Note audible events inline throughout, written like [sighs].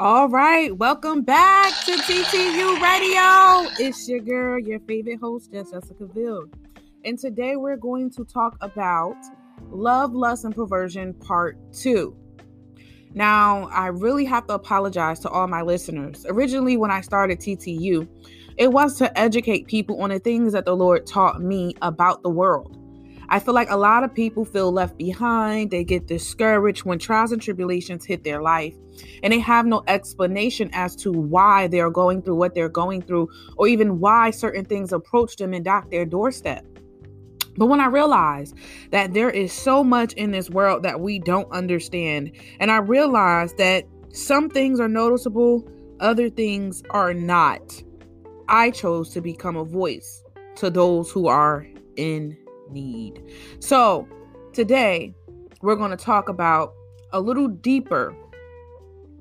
All right, welcome back to TTU Radio. It's your girl, your favorite host, Jessica Veale. And today we're going to talk about love, lust, and perversion part two. Now, I really have to apologize to all my listeners. Originally, when I started TTU, it was to educate people on the things that the Lord taught me about the world. I feel like a lot of people feel left behind. They get discouraged when trials and tribulations hit their life, and they have no explanation as to why they're going through what they're going through, or even why certain things approach them and knock their doorstep. But when I realized that there is so much in this world that we don't understand, and I realized that some things are noticeable, other things are not, I chose to become a voice to those who are in need. So, today we're going to talk about a little deeper.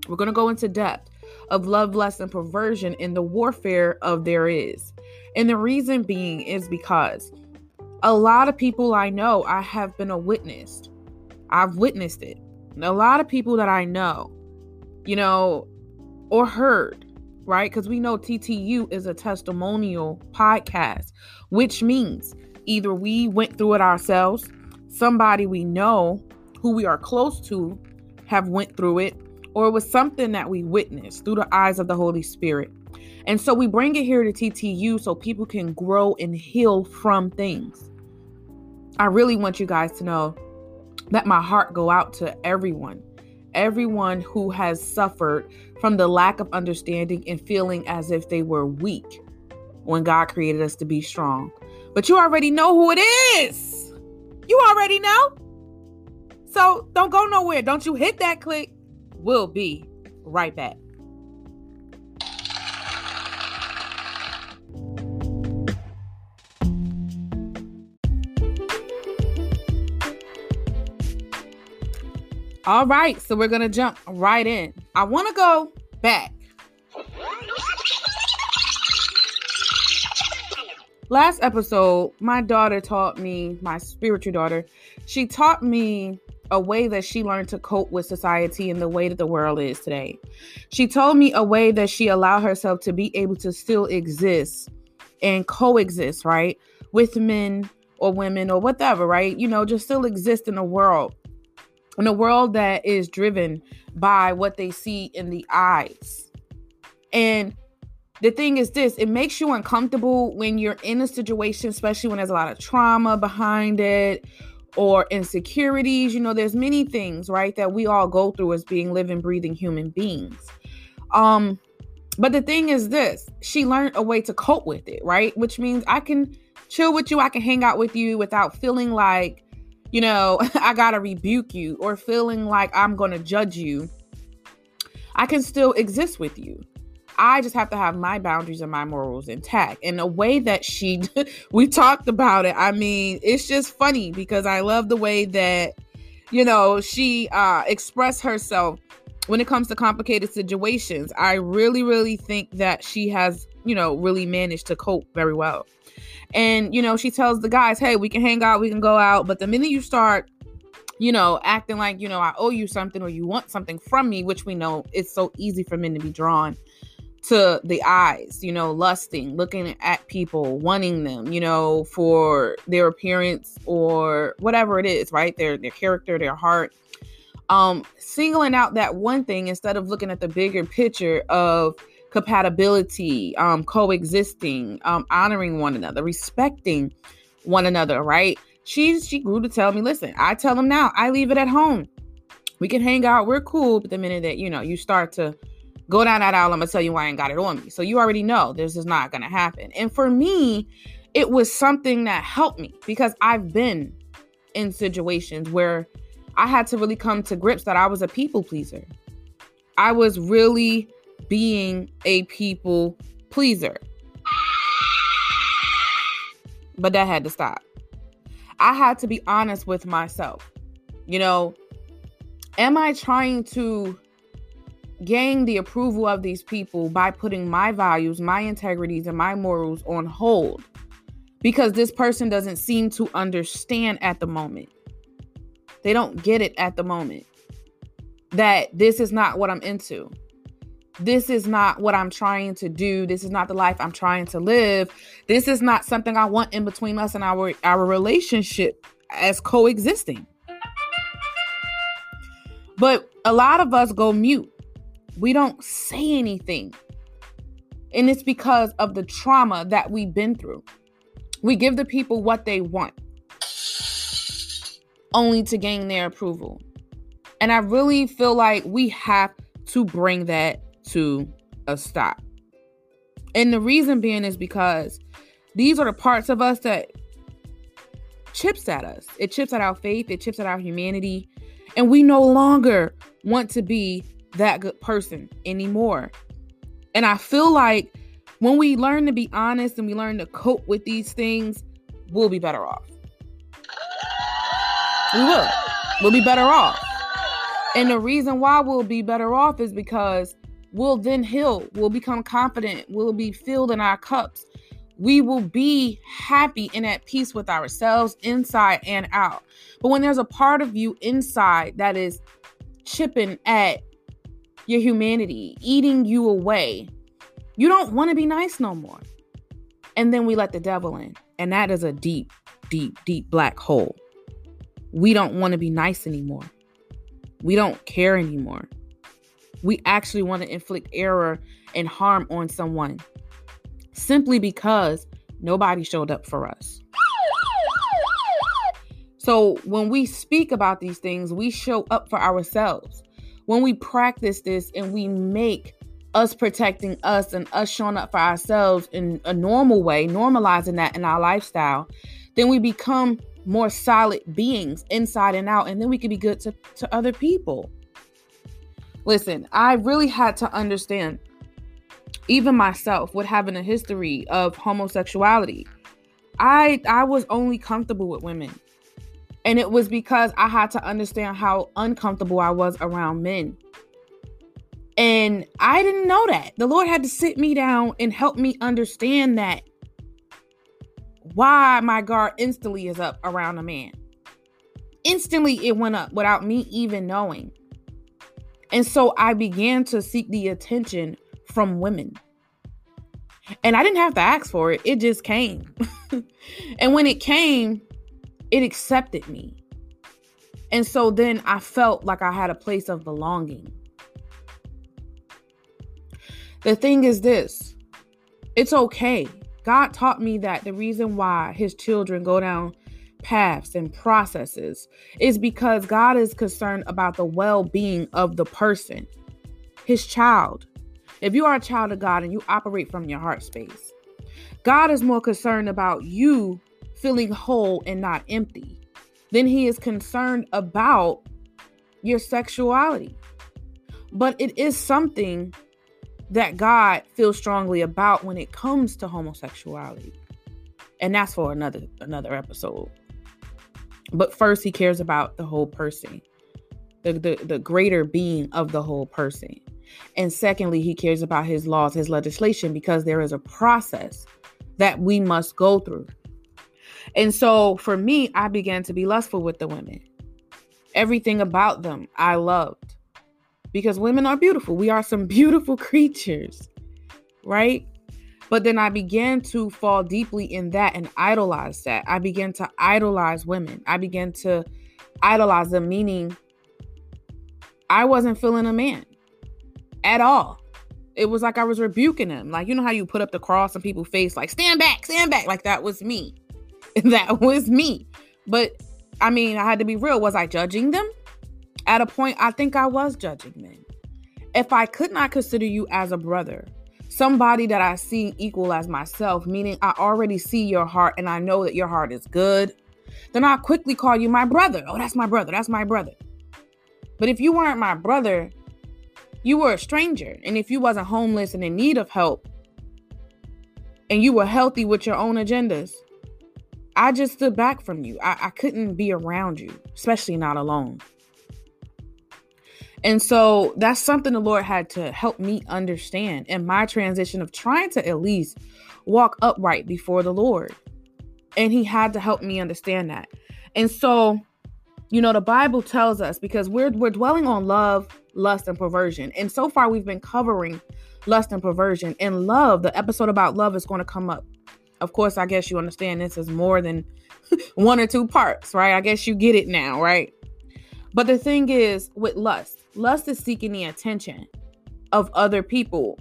We're going to go into depth of love, lust, and perversion in the warfare of there is. And the reason being is because a lot of people I know, I have been a witness. I've witnessed it. And a lot of people that I know, you know, or heard, right? Because we know TTU is a testimonial podcast, which means Either we went through it ourselves, somebody we know who we are close to have went through it, or it was something that we witnessed through the eyes of the Holy Spirit. And so we bring it here to TTU so people can grow and heal from things. I really want you guys to know that my heart go out to everyone. Everyone who has suffered from the lack of understanding and feeling as if they were weak when God created us to be strong. But you already know who it is. You already know. So don't go nowhere. Don't you hit that click. We'll be right back. All right, so we're going to jump right in. I want to go back last episode, my daughter taught me, my spiritual daughter, she taught me a way that she learned to cope with society and the way that the world is today. She told me a way that she allowed herself to be able to still exist and coexist, right? With men or women or whatever, right? You know, just still exist in a world. In a world that is driven by what they see in the eyes. And the thing is this it makes you uncomfortable when you're in a situation especially when there's a lot of trauma behind it or insecurities. You know there's many things right that we all go through as being living breathing human beings. Um but the thing is this she learned a way to cope with it right? Which means i can chill with you i can hang out with you without feeling like you know [laughs] i gotta rebuke you or feeling like i'm gonna judge you. I can still exist with you I just have to have my boundaries and my morals intact. And the way that she, [laughs] we talked about it, I mean, it's just funny because I love the way that, you know, she uh, expressed herself when it comes to complicated situations. I really, really think that she has, you know, really managed to cope very well. And, you know, she tells the guys, hey, we can hang out, we can go out. But the minute you start, you know, acting like, you know, I owe you something or you want something from me, which we know it's so easy for men to be drawn to the eyes, you know, lusting, looking at people, wanting them, you know, for their appearance or whatever it is, right? Their their character, their heart. Um, singling out that one thing instead of looking at the bigger picture of compatibility, um, coexisting, um, honoring one another, respecting one another, right? She she grew to tell me, listen, I tell them now, I leave it at home. We can hang out, we're cool, but the minute that you know you start to go down that aisle. I'm gonna tell you why I ain't got it on me. So you already know this is not gonna happen. And for me, it was something that helped me because I've been in situations where I had to really come to grips that I was a people pleaser. I was really being a people pleaser. But that had to stop. I had to be honest with myself. You know, am I trying to gain the approval of these people by putting my values, my integrities, and my morals on hold because this person doesn't seem to understand at the moment. They don't get it at the moment that this is not what I'm into. This is not what I'm trying to do. This is not the life I'm trying to live. This is not something I want in between us and our our relationship as coexisting. But a lot of us go mute. We don't say anything. And it's because of the trauma that we've been through. We give the people what they want only to gain their approval. And I really feel like we have to bring that to a stop. And the reason being is because these are the parts of us that chips at us. It chips at our faith, it chips at our humanity, and we no longer want to be that good person anymore. And I feel like when we learn to be honest and we learn to cope with these things, we'll be better off. We will. We'll be better off. And the reason why we'll be better off is because we'll then heal. We'll become confident. We'll be filled in our cups. We will be happy and at peace with ourselves inside and out. But when there's a part of you inside that is chipping at your humanity, eating you away, you don't want to be nice no more. And then we let the devil in. And that is a deep, deep, deep black hole. We don't want to be nice anymore. We don't care anymore. We actually want to inflict error and harm on someone simply because nobody showed up for us. So when we speak about these things, we show up for ourselves. When we practice this and we make us protecting us and us showing up for ourselves in a normal way, normalizing that in our lifestyle, then we become more solid beings inside and out, and then we can be good to, to other people. Listen, I really had to understand, even myself, with having a history of homosexuality. I I was only comfortable with women. And it was because I had to understand how uncomfortable I was around men. And I didn't know that. The Lord had to sit me down and help me understand that why my guard instantly is up around a man. Instantly, it went up without me even knowing. And so I began to seek the attention from women. And I didn't have to ask for it, it just came. [laughs] and when it came, it accepted me. And so then I felt like I had a place of belonging. The thing is this it's okay. God taught me that the reason why his children go down paths and processes is because God is concerned about the well being of the person, his child. If you are a child of God and you operate from your heart space, God is more concerned about you feeling whole and not empty Then he is concerned about your sexuality. But it is something that God feels strongly about when it comes to homosexuality. And that's for another another episode. But first he cares about the whole person. The, the, the greater being of the whole person. And secondly, he cares about his laws, his legislation, because there is a process that we must go through. And so for me, I began to be lustful with the women. Everything about them I loved because women are beautiful. We are some [laughs] beautiful creatures, right? But then I began to fall deeply in that and idolize that. I began to idolize women. I began to idolize them, meaning I wasn't feeling a man at all. It was like I was rebuking him. Like, you know how you put up the cross on people's face, like, stand back, stand back. Like, that was me. [laughs] that was me. But I mean, I had to be real. Was I judging them? At a point, I think I was judging them. If I could not consider you as a brother, somebody that I see equal as myself, meaning I already see your heart and I know that your heart is good, then I'll quickly call you my brother. Oh, that's my brother. That's my brother. But if you weren't my brother, you were a stranger. And if you wasn't homeless and in need of help, and you were healthy with your own agendas, I just stood back from you. I, I couldn't be around you, especially not alone. And so that's something the Lord had to help me understand in my transition of trying to at least walk upright before the Lord. And He had to help me understand that. And so, you know, the Bible tells us because we're we're dwelling on love lust and perversion. And so far, we've been covering lust and perversion and love. The episode about love is going to come up. Of course, I guess you understand this is more than [laughs] one or two parts, right? I guess you get it now, right? But the thing is with lust, lust is seeking the attention of other people.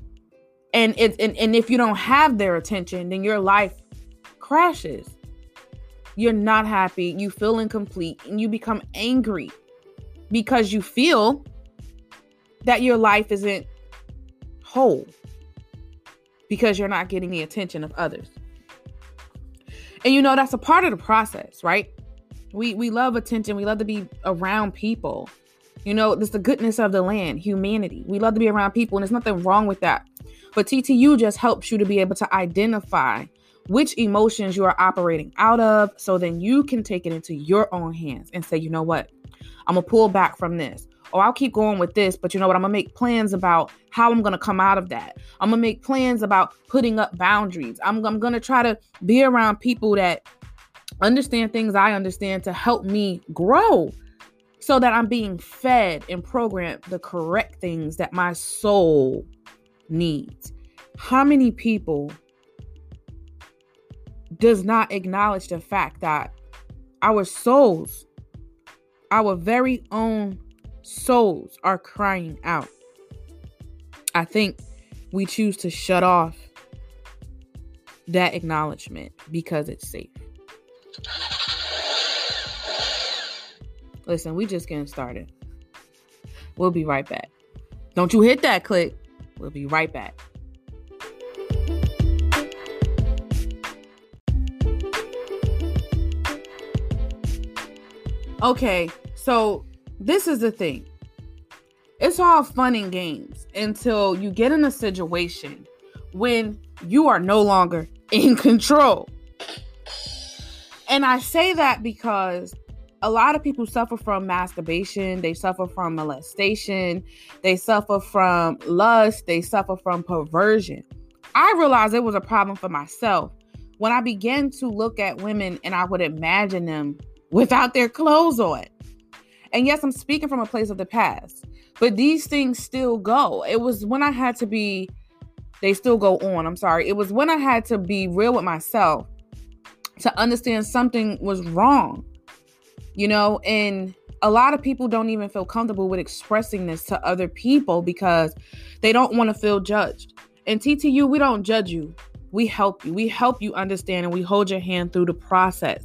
And it and, and if you don't have their attention, then your life crashes. You're not happy, you feel incomplete, and you become angry because you feel that your life isn't whole because you're not getting the attention of others. And you know that's a part of the process, right? We we love attention. We love to be around people. You know, it's the goodness of the land, humanity. We love to be around people, and there's nothing wrong with that. But TTU just helps you to be able to identify which emotions you are operating out of so then you can take it into your own hands and say, you know what? I'm gonna pull back from this. Or I'll keep going with this, but you know what? I'm gonna make plans about how I'm gonna come out of that. I'm gonna make plans about putting up boundaries. I'm, I'm gonna try to be around people that understand things I understand to help me grow so that I'm being fed and programmed the correct things that my soul needs. How many people does not acknowledge the fact that our souls, our very own souls are crying out? I think we choose to shut off that acknowledgement because it's safe. Listen, we just getting started. We'll be right back. Don't you hit that click. We'll be right back. Okay, so this is the thing. It's all fun and games until you get in a situation when you are no longer in [laughs] control. And I say that because a lot of people suffer from masturbation, they suffer from molestation, they suffer from lust, they suffer from perversion. I realized it was a problem for myself when I began to look at women and I would imagine them without their clothes on. And yes, I'm speaking from a place of the past, but these things still go. It was when I had to be, they still go on. I'm sorry. It was when I had to be real with myself to understand something was wrong. You know, and a lot of people don't even feel comfortable with expressing this to other people because they don't want to feel judged. And TTU, we don't judge you. We help you. We help you understand and we hold your hand through the process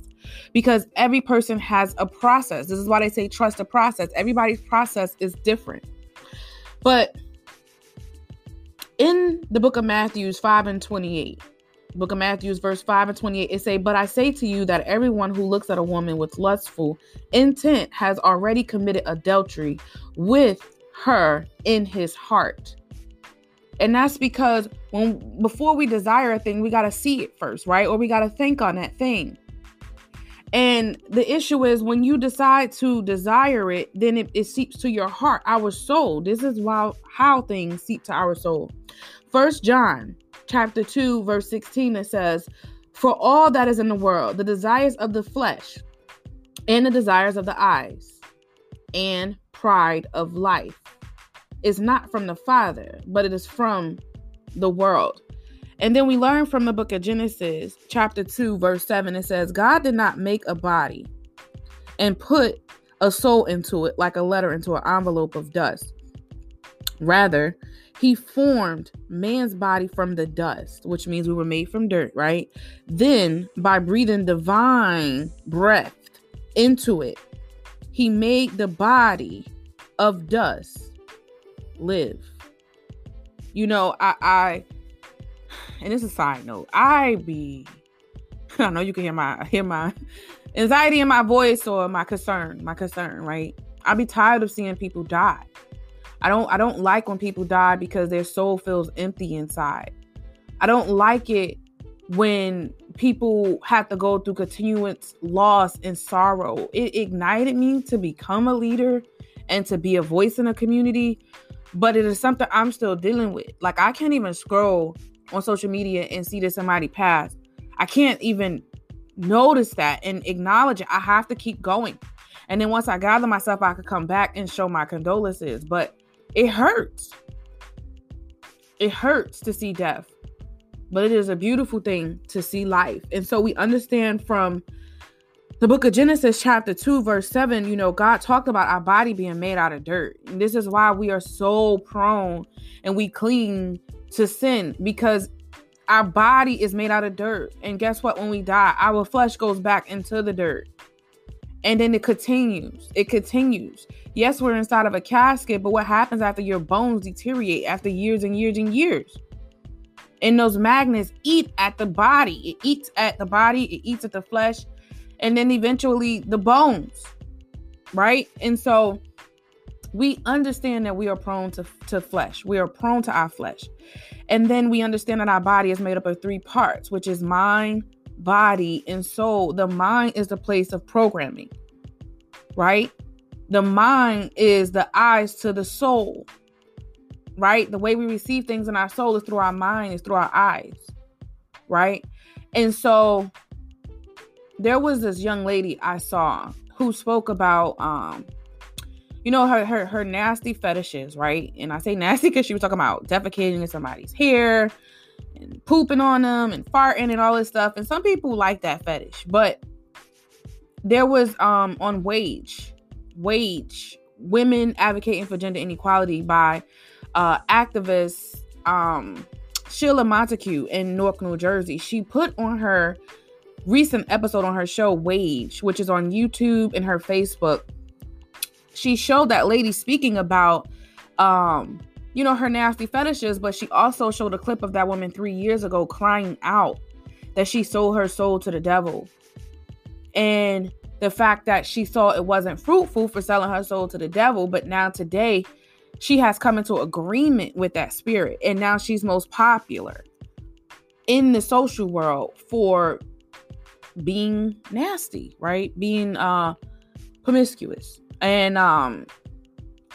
because every person has a process. This is why they say trust the process. Everybody's process is different. But in the book of Matthews 5 and 28, book of Matthews, verse 5 and 28, it say, But I say to you that everyone who looks at a woman with lustful intent has already committed adultery with her in his heart. And that's because when before we desire a thing, we got to see it first, right? Or we got to think on that thing. And the issue is when you decide to desire it, then it, it seeps to your heart, our soul. This is why how things seep to our soul. First John chapter 2, verse 16, it says, For all that is in the world, the desires of the flesh, and the desires of the eyes, and pride of life is not from the Father, but it is from the world. And then we learn from the book of Genesis, chapter 2, verse 7, it says, God did not make a body and put a soul into it like a letter into an envelope of dust. Rather, he formed man's body from the dust, which means we were made from dirt, right? Then, by breathing divine breath into it, he made the body of dust live. You know, I, I and it's a side note, I be [laughs] I know you can hear my hear my anxiety in my voice or my concern, my concern, right? I be tired of seeing people die. I don't I don't like when people die because their soul feels empty inside. I don't like it when people have to go through continuance loss and sorrow. It ignited me to become a leader and to be a voice in a community, but it is something I'm still dealing with. Like I can't even scroll on social media and see that somebody passed. I can't even notice that and acknowledge it. I have to keep going. And then once I gather myself, I could come back and show my condolences. But It hurts. It hurts to see death, but it is a beautiful thing to see life. And so we understand from the book of Genesis, chapter 2, verse 7, you know, God talked about our body being made out of dirt. And this is why we are so prone and we cling to sin because our body is made out of dirt. And guess what? When we die, our flesh goes back into the dirt. And then it continues. It continues. Yes, we're inside of a casket, but what happens after your bones deteriorate after years and years and years? And those magnets eat at the body. It eats at the body, it eats at the flesh, and then eventually the bones. Right? And so we understand that we are prone to, to flesh. We are prone to our flesh. And then we understand that our body is made up of three parts, which is mind, body, and soul. The mind is the place of programming, right? The mind is the eyes to the soul, right? The way we receive things in our soul is through our mind, is through our eyes, right? And so there was this young lady I saw who spoke about um you know her her her nasty fetishes, right? And I say nasty because she was talking about defecating in somebody's hair and pooping on them and farting and all this stuff. And some people like that fetish, but there was um on wage, wage, women advocating for gender inequality by uh activist um Sheila Montague in Newark, New Jersey. She put on her recent episode on her show Wage, which is on YouTube and her Facebook she showed that lady speaking about um you know her nasty fetishes but she also showed a clip of that woman 3 years ago crying out that she sold her soul to the devil. And the fact that she saw it wasn't fruitful for selling her soul to the devil but now today she has come into agreement with that spirit and now she's most popular in the social world for being nasty right? Being uh promiscuous and um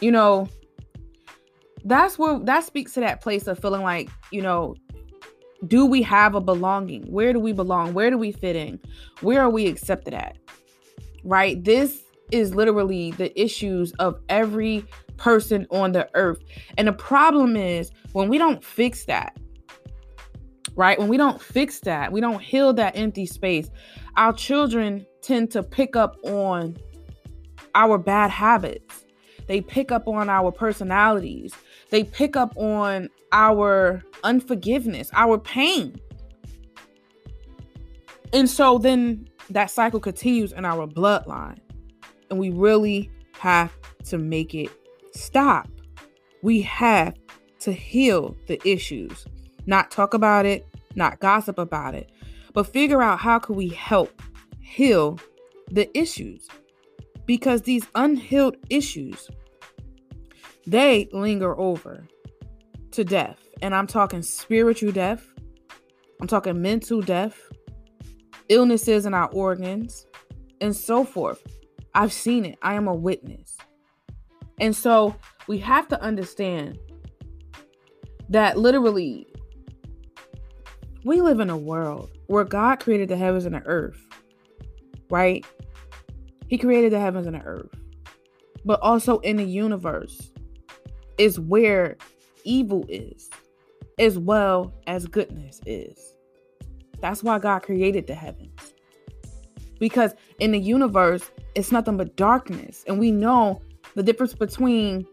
you know that's where that speaks to that place of feeling like you know do we have a belonging? Where do we belong? Where do we fit in? Where are we accepted at? Right? This is literally the issues of every person on the earth. And the problem is when we don't fix that right? When we don't fix that we don't heal that empty space our children tend to pick up on our bad habits. They pick up on our personalities. They pick up on our unforgiveness, our pain. And so then that cycle continues in our bloodline. And we really have to make it stop. We have to heal the issues, not talk about it, not gossip about it, but figure out how can we help heal the issues because these unhealed issues they linger over to death. And i'm talking spiritual death. I'm talking mental death illnesses in our organs and so forth. I've seen it. I am a witness. And so we have to understand that literally we live in a world where god created the heavens and the earth right he created the heavens and the earth. But also in the universe is where evil is, as well as goodness is. That's why God created the heavens. Because in the universe, it's nothing but darkness. And we know the difference between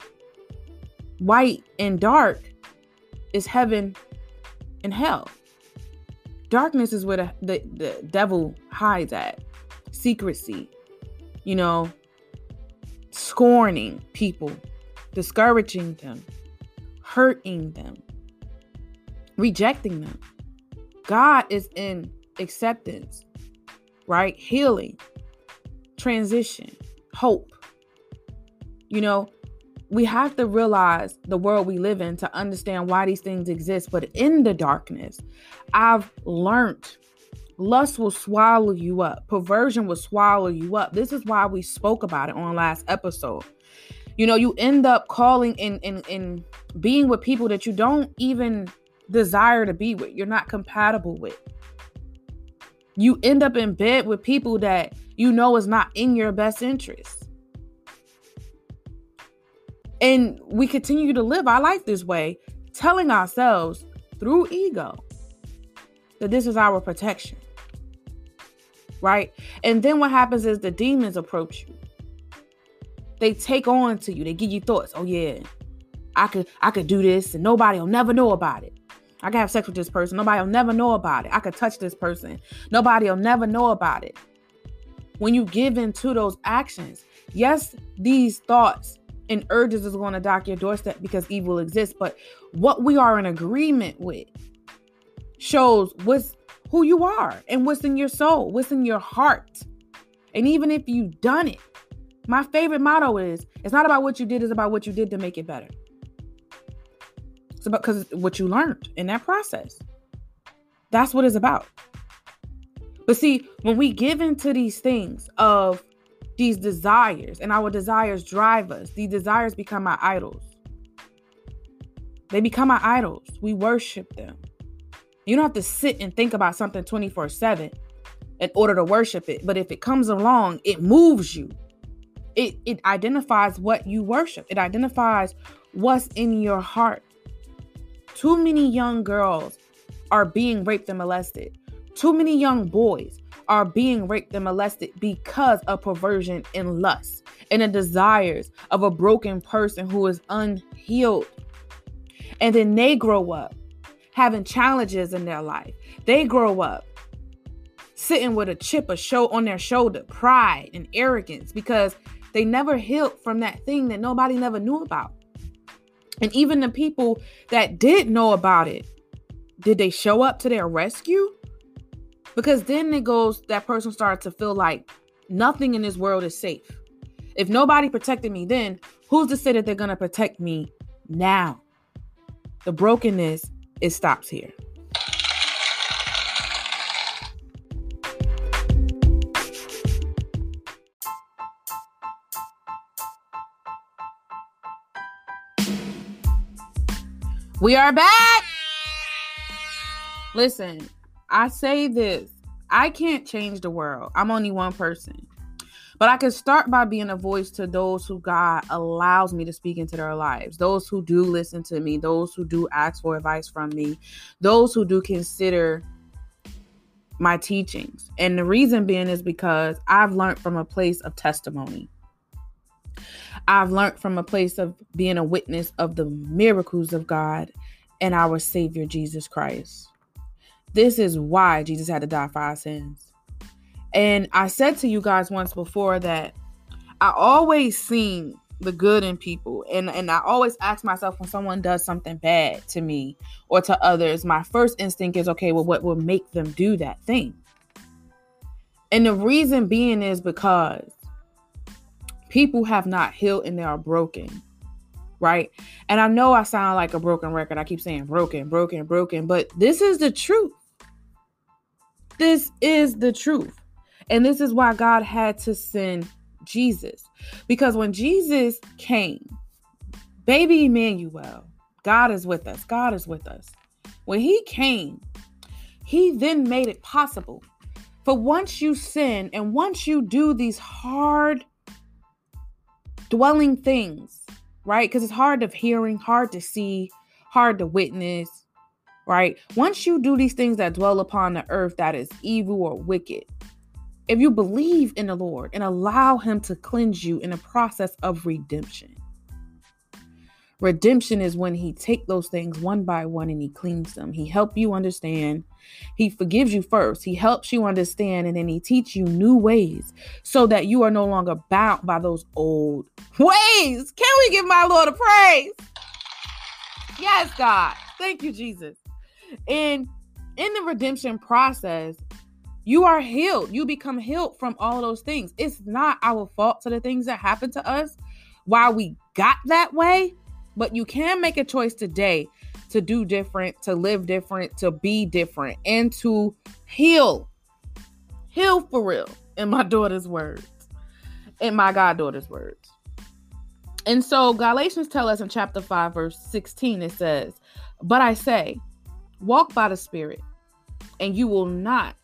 white and dark is heaven and hell. Darkness is where the, the, the devil hides at secrecy, you know, scorning people, discouraging them, hurting them, rejecting them. God is in acceptance, right? Healing, transition, hope. You know, we have to realize the world we live in to understand why these things exist. But in the darkness, I've learned Lust will swallow you up. Perversion will swallow you up. This is why we spoke about it on last episode. You know, you end up calling and in being with people that you don't even desire to be with. You're not compatible with. You end up in bed with people that you know is not in your best interest. And we continue to live our life this way, telling ourselves through ego that this is our protection. Right? And then what happens is the demons approach you. They take on to you. They give you thoughts. Oh yeah, I could I could do this and nobody will never know about it. I can have sex with this person. Nobody will never know about it. I could touch this person. Nobody will never know about it. When you give in to those actions, yes, these thoughts and urges is going to dock your doorstep because evil exists, but what we are in agreement with shows what's who you are and what's in your soul, what's in your heart. And even if you've done it, my favorite motto is it's not about what you did, it's about what you did to make it better. It's about because what you learned in that process. That's what it's about. But see, when we give into these things of these desires, and our desires drive us, these desires become our idols. They become our idols. We worship them. You don't have to sit and think about something 24 7 in order to worship it. But if it comes along, it moves you. It, it identifies what you worship, it identifies what's in your heart. Too many young girls are being raped and molested. Too many young boys are being raped and molested because of perversion and lust and the desires of a broken person who is unhealed. And then they grow up having challenges in their life. They grow up sitting with a chip a show on their shoulder, pride and arrogance because they never healed from that thing that nobody never knew about. And even the people that did know about it, did they show up to their rescue? Because then it goes, that person starts to feel like nothing in this world is safe. If nobody protected me then, who's to say that they're going to protect me now? The brokenness, it stops here. We are back. Listen, I say this I can't change the world. I'm only one person. But I can start by being a voice to those who God allows me to speak into their lives, those who do listen to me, those who do ask for advice from me, those who do consider my teachings. And the reason being is because I've learned from a place of testimony. I've learned from a place of being a witness of the miracles of God and our Savior Jesus Christ. This is why Jesus had to die for our sins. And I said to you guys once before that I always seen the good in people and and I always ask myself when someone does something bad to me or to others my first instinct is okay well what will make them do that thing? And the reason being is because people have not healed and they are broken right? And i know i sound like a broken record. I keep saying broken broken broken but this is the truth. This is the truth and this is why god had to send jesus because when jesus came baby emmanuel god is with us god is with us when he came he then made it possible for once you sin and once you do these hard dwelling things, right? Because it's hard of hearing, hard to see, hard to witness, right? Once you do these things that dwell upon the earth that is evil or wicked, if you believe in the Lord and allow Him to cleanse you in a process of redemption, Redemption is when he take those things one by one and he cleans them. He help you understand. He forgives you first. He helps you understand and then he teach you new ways so that you are no longer bound by those old ways. Can we give my Lord a praise? Yes, God. Thank you, Jesus. And in the redemption process, you are healed. You become healed from all those things. It's not our fault to the things that happen to us while we got that way but you can make a choice today to do different, to live different, to be different, and to heal. Heal for real, in my [laughs] daughter's words, in my goddaughter's words. And so Galatians tell us in chapter 5, verse 16, it says, But I say, walk by the Spirit, and you will not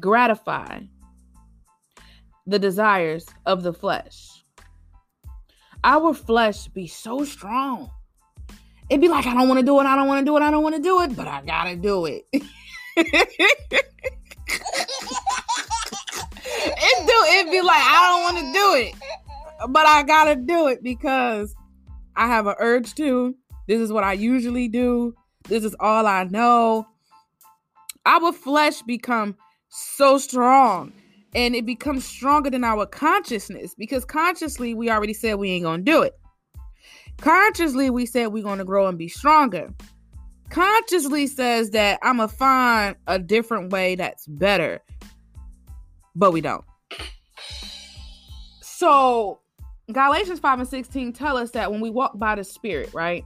gratify the desires of the flesh. our flesh be so strong. It'd be like, I don't want to do it, I don't want to do it, I don't want to do it, but I gotta do it. [laughs] it do it'd be like, I don't want to do it, but I gotta do it because I have an urge to. This is what I usually do. This is all I know. Our flesh become so strong and it becomes stronger than our consciousness because consciously we already said we ain't gonna do it. Consciously we said we're gonna grow and be stronger. Consciously says that I'm gonna find a different way that's better, but we don't. So Galatians 5 and 16 tell us that when we walk by the Spirit, right?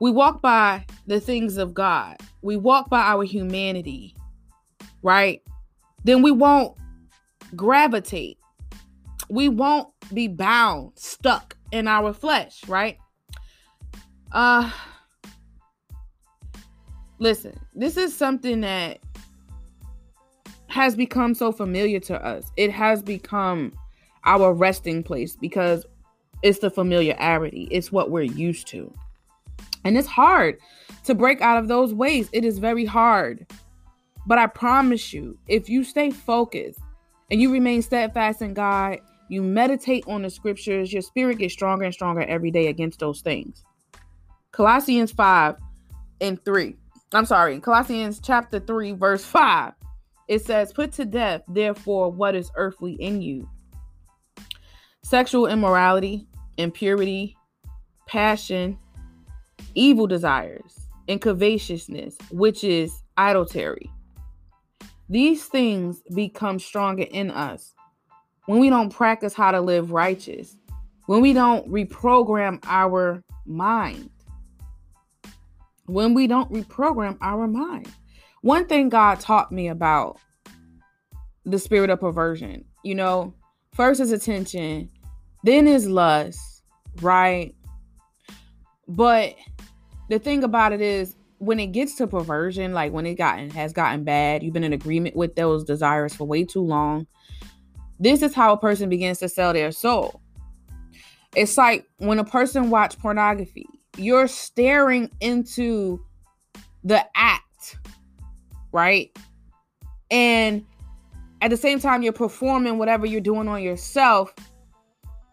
We walk by the things of God. We walk by our humanity, right? Then we won't gravitate. We won't be bound, stuck in our flesh, right? Uh listen, this is something that has become so familiar to us. It has become our resting place because it's the familiarity. It's what we're used to. And it's hard to break out of those ways. It is very hard. But I promise you, if you stay focused and you remain steadfast in God, you meditate on the scriptures, your spirit gets stronger and stronger every day against those things. Colossians 5 and 3. I'm sorry, Colossians chapter 3, verse 5. It says, Put to death, therefore, what is earthly in you sexual immorality, impurity, passion, evil desires, and covetousness, which is idolatry. These things become stronger in us when we don't practice how to live righteous, when we don't reprogram our mind, when we don't reprogram our mind. One thing God taught me about the spirit of perversion, you know, first is attention, then is lust, right? But the thing about it is when it gets to perversion, like when it gotten has gotten bad, you've been in agreement with those desires for way too long. This is how a person begins to sell their soul. It's like when a person watch pornography, you're staring into the act, right? And at the same time you're performing whatever you're doing on yourself.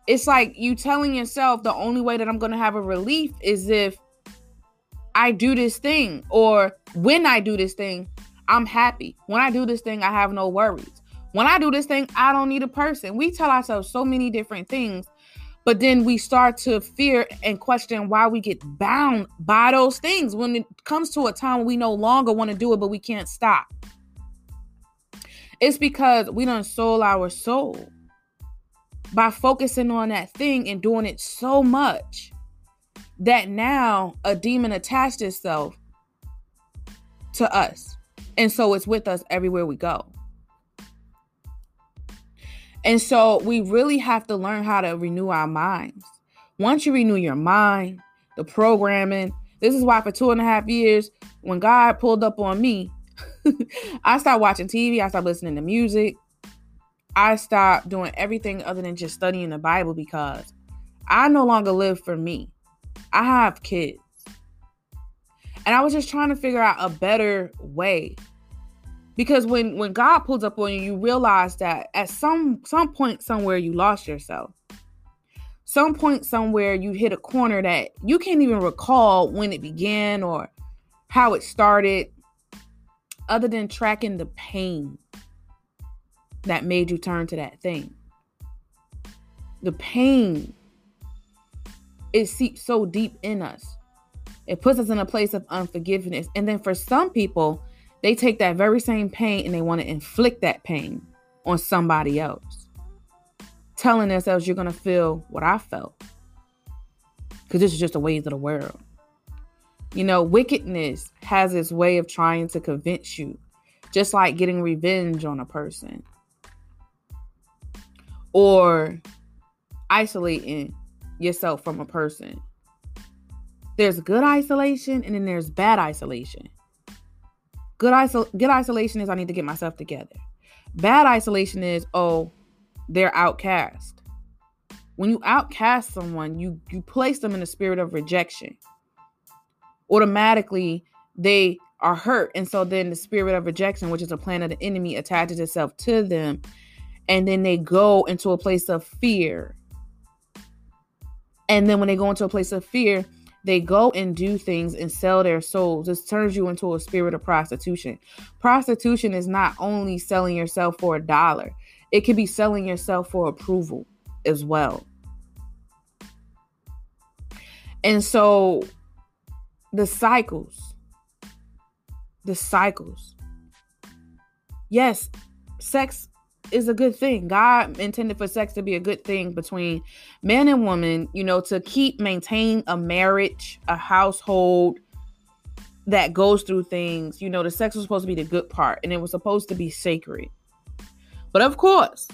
It's like you telling yourself the only way that I'm going to have a relief is if I do this thing, or when I do this thing, I'm happy. When I do this thing, I have no worries. When I do this thing, I don't need a person. We tell ourselves so many different things, but then we start to fear and question why we get bound by those things when it comes to a time we no longer want to do it, but we can't stop. It's because we don't soul our soul by focusing on that thing and doing it so much that now a demon attached itself to us. And so it's with us everywhere we go. And so we really have to learn how to renew our minds. Once you renew your mind, the programming, this is why for two and a half years, when God pulled up on me, [laughs] I stopped watching TV, I stopped listening to music, I stopped doing everything other than just studying the Bible because I no longer live for me. I have kids. And I was just trying to figure out a better way. Because when when God pulls up on you, you realize that at some some point somewhere you lost yourself. Some point somewhere you hit a corner that you can't even recall when it began or how it started other than tracking the pain that made you turn to that thing. The pain it seeps so deep in us. It puts us in a place of unforgiveness. And then for some people, they take that very same pain and they want to inflict that pain on somebody else, telling themselves, You're going to feel what I felt. Because this is just the ways of the world. You know, wickedness has its way of trying to convince you, just like getting revenge on a person or isolating yourself from a person. There's good isolation and then there's bad isolation. Good isol- good isolation is I need to get myself together. Bad isolation is oh, they're outcast. When you outcast someone, you you place them in a spirit of rejection. Automatically, they are hurt, and so then the spirit of rejection, which is a plan of the enemy, attaches itself to them, and then they go into a place of fear. And then when they go into a place of fear, they go and do things and sell their souls. This turns you into a spirit of prostitution. Prostitution is not only selling yourself for a dollar, it could be selling yourself for approval as well. And so the cycles, the cycles. Yes, sex is a good thing. God intended for sex to be a good thing between man and woman, you know, to keep maintain a marriage, a household that goes through things. You know, the sex was supposed to be the good part and it was supposed to be sacred. But of course,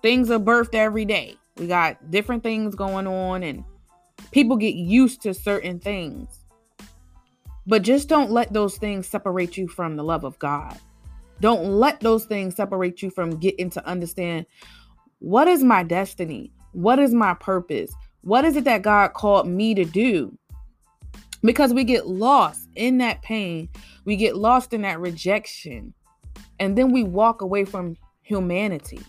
things are birthed every day. We got different things going on and people get used to certain things. But just don't let those things separate you from the love of God. Don't let those things separate you from getting to understand what is my destiny? What is my purpose? What is it that God called me to do? Because we get lost in that pain, we get lost in that rejection, and then we walk away from humanity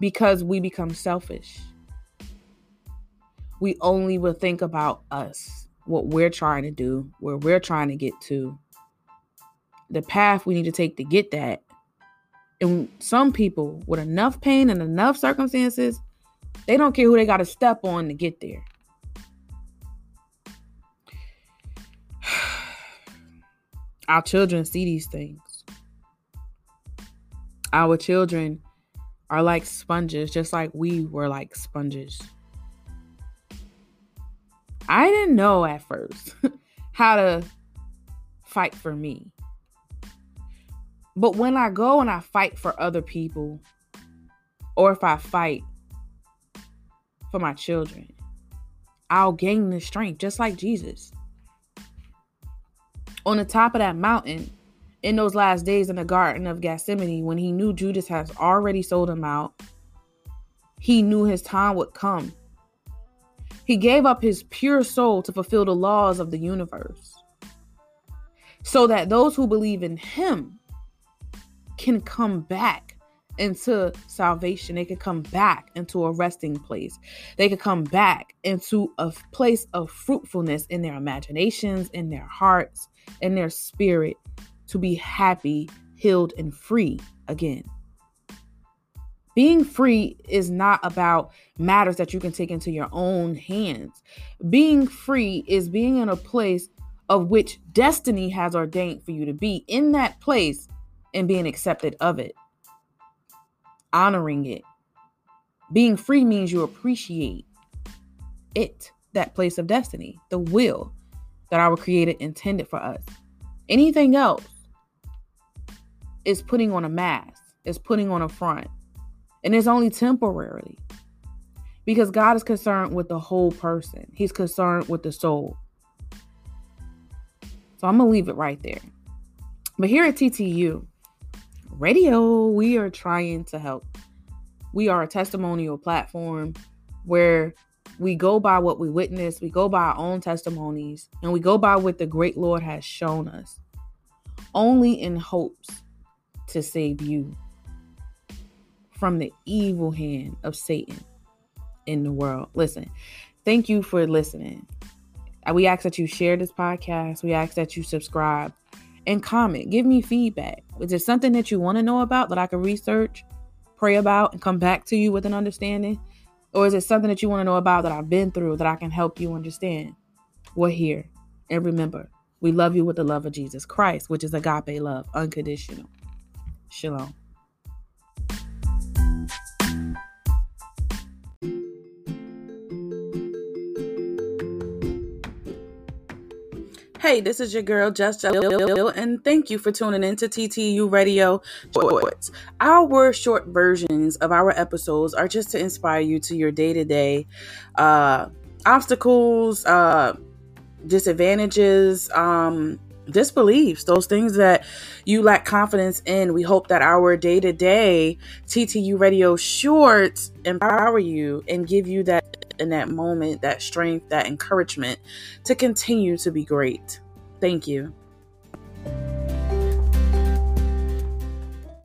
because we become selfish. We only will think about us, what we're trying to do, where we're trying to get to the path we need to take to get that. And some people with enough pain and enough circumstances, they don't care who they got to step on to get there. [sighs] Our children see these things. Our children are like sponges, just like we were like sponges. I didn't know at first [laughs] how to fight for me. But when I go and I fight for other people, or if I fight for my children, I'll gain the strength just like Jesus. On the top of that mountain, in those last days in the Garden of Gethsemane, when he knew Judas has already sold him out, he knew his time would come. He gave up his pure soul to fulfill the laws of the universe so that those who believe in him can come back into salvation. They can come back into a resting place. They can come back into a place of fruitfulness in their imaginations, in their hearts, in their spirit to be happy, healed, and free again. Being free is not about matters that you can take into your own hands. Being free is being in a place of which destiny has ordained for you to be. In that place, and being accepted of it, honoring it. Being free means you appreciate it, that place of destiny, the will that our Creator intended for us. Anything else is putting on a mask, is putting on a front, and it's only temporarily because God is concerned with the whole person, He's concerned with the soul. So I'm going to leave it right there. But here at TTU, radio, we are trying to help. We are a testimonial platform where we go by what we witness, we go by our own testimonies, and we go by what the great Lord has shown us, only in hopes to save you from the evil hand of Satan in the world. Listen, thank you for listening. We ask that you share this podcast. We ask that you subscribe and comment. Give me feedback. Is there something that you want to know about that I can research, pray about, and come back to you with an understanding? Or is it something that you want to know about that I've been through that I can help you understand? We're here. And remember, we love you with the love of Jesus Christ, which is agape love, unconditional. Shalom. Hey, this is your girl, Just and thank you for tuning in to TTU Radio Shorts. Our short versions of our episodes are just to inspire you to your day to day obstacles, uh, disadvantages, um, disbeliefs, those things that you lack confidence in. We hope that our day to day TTU radio shorts empower you and give you that in that moment, that strength, that encouragement to continue to be great. Thank you.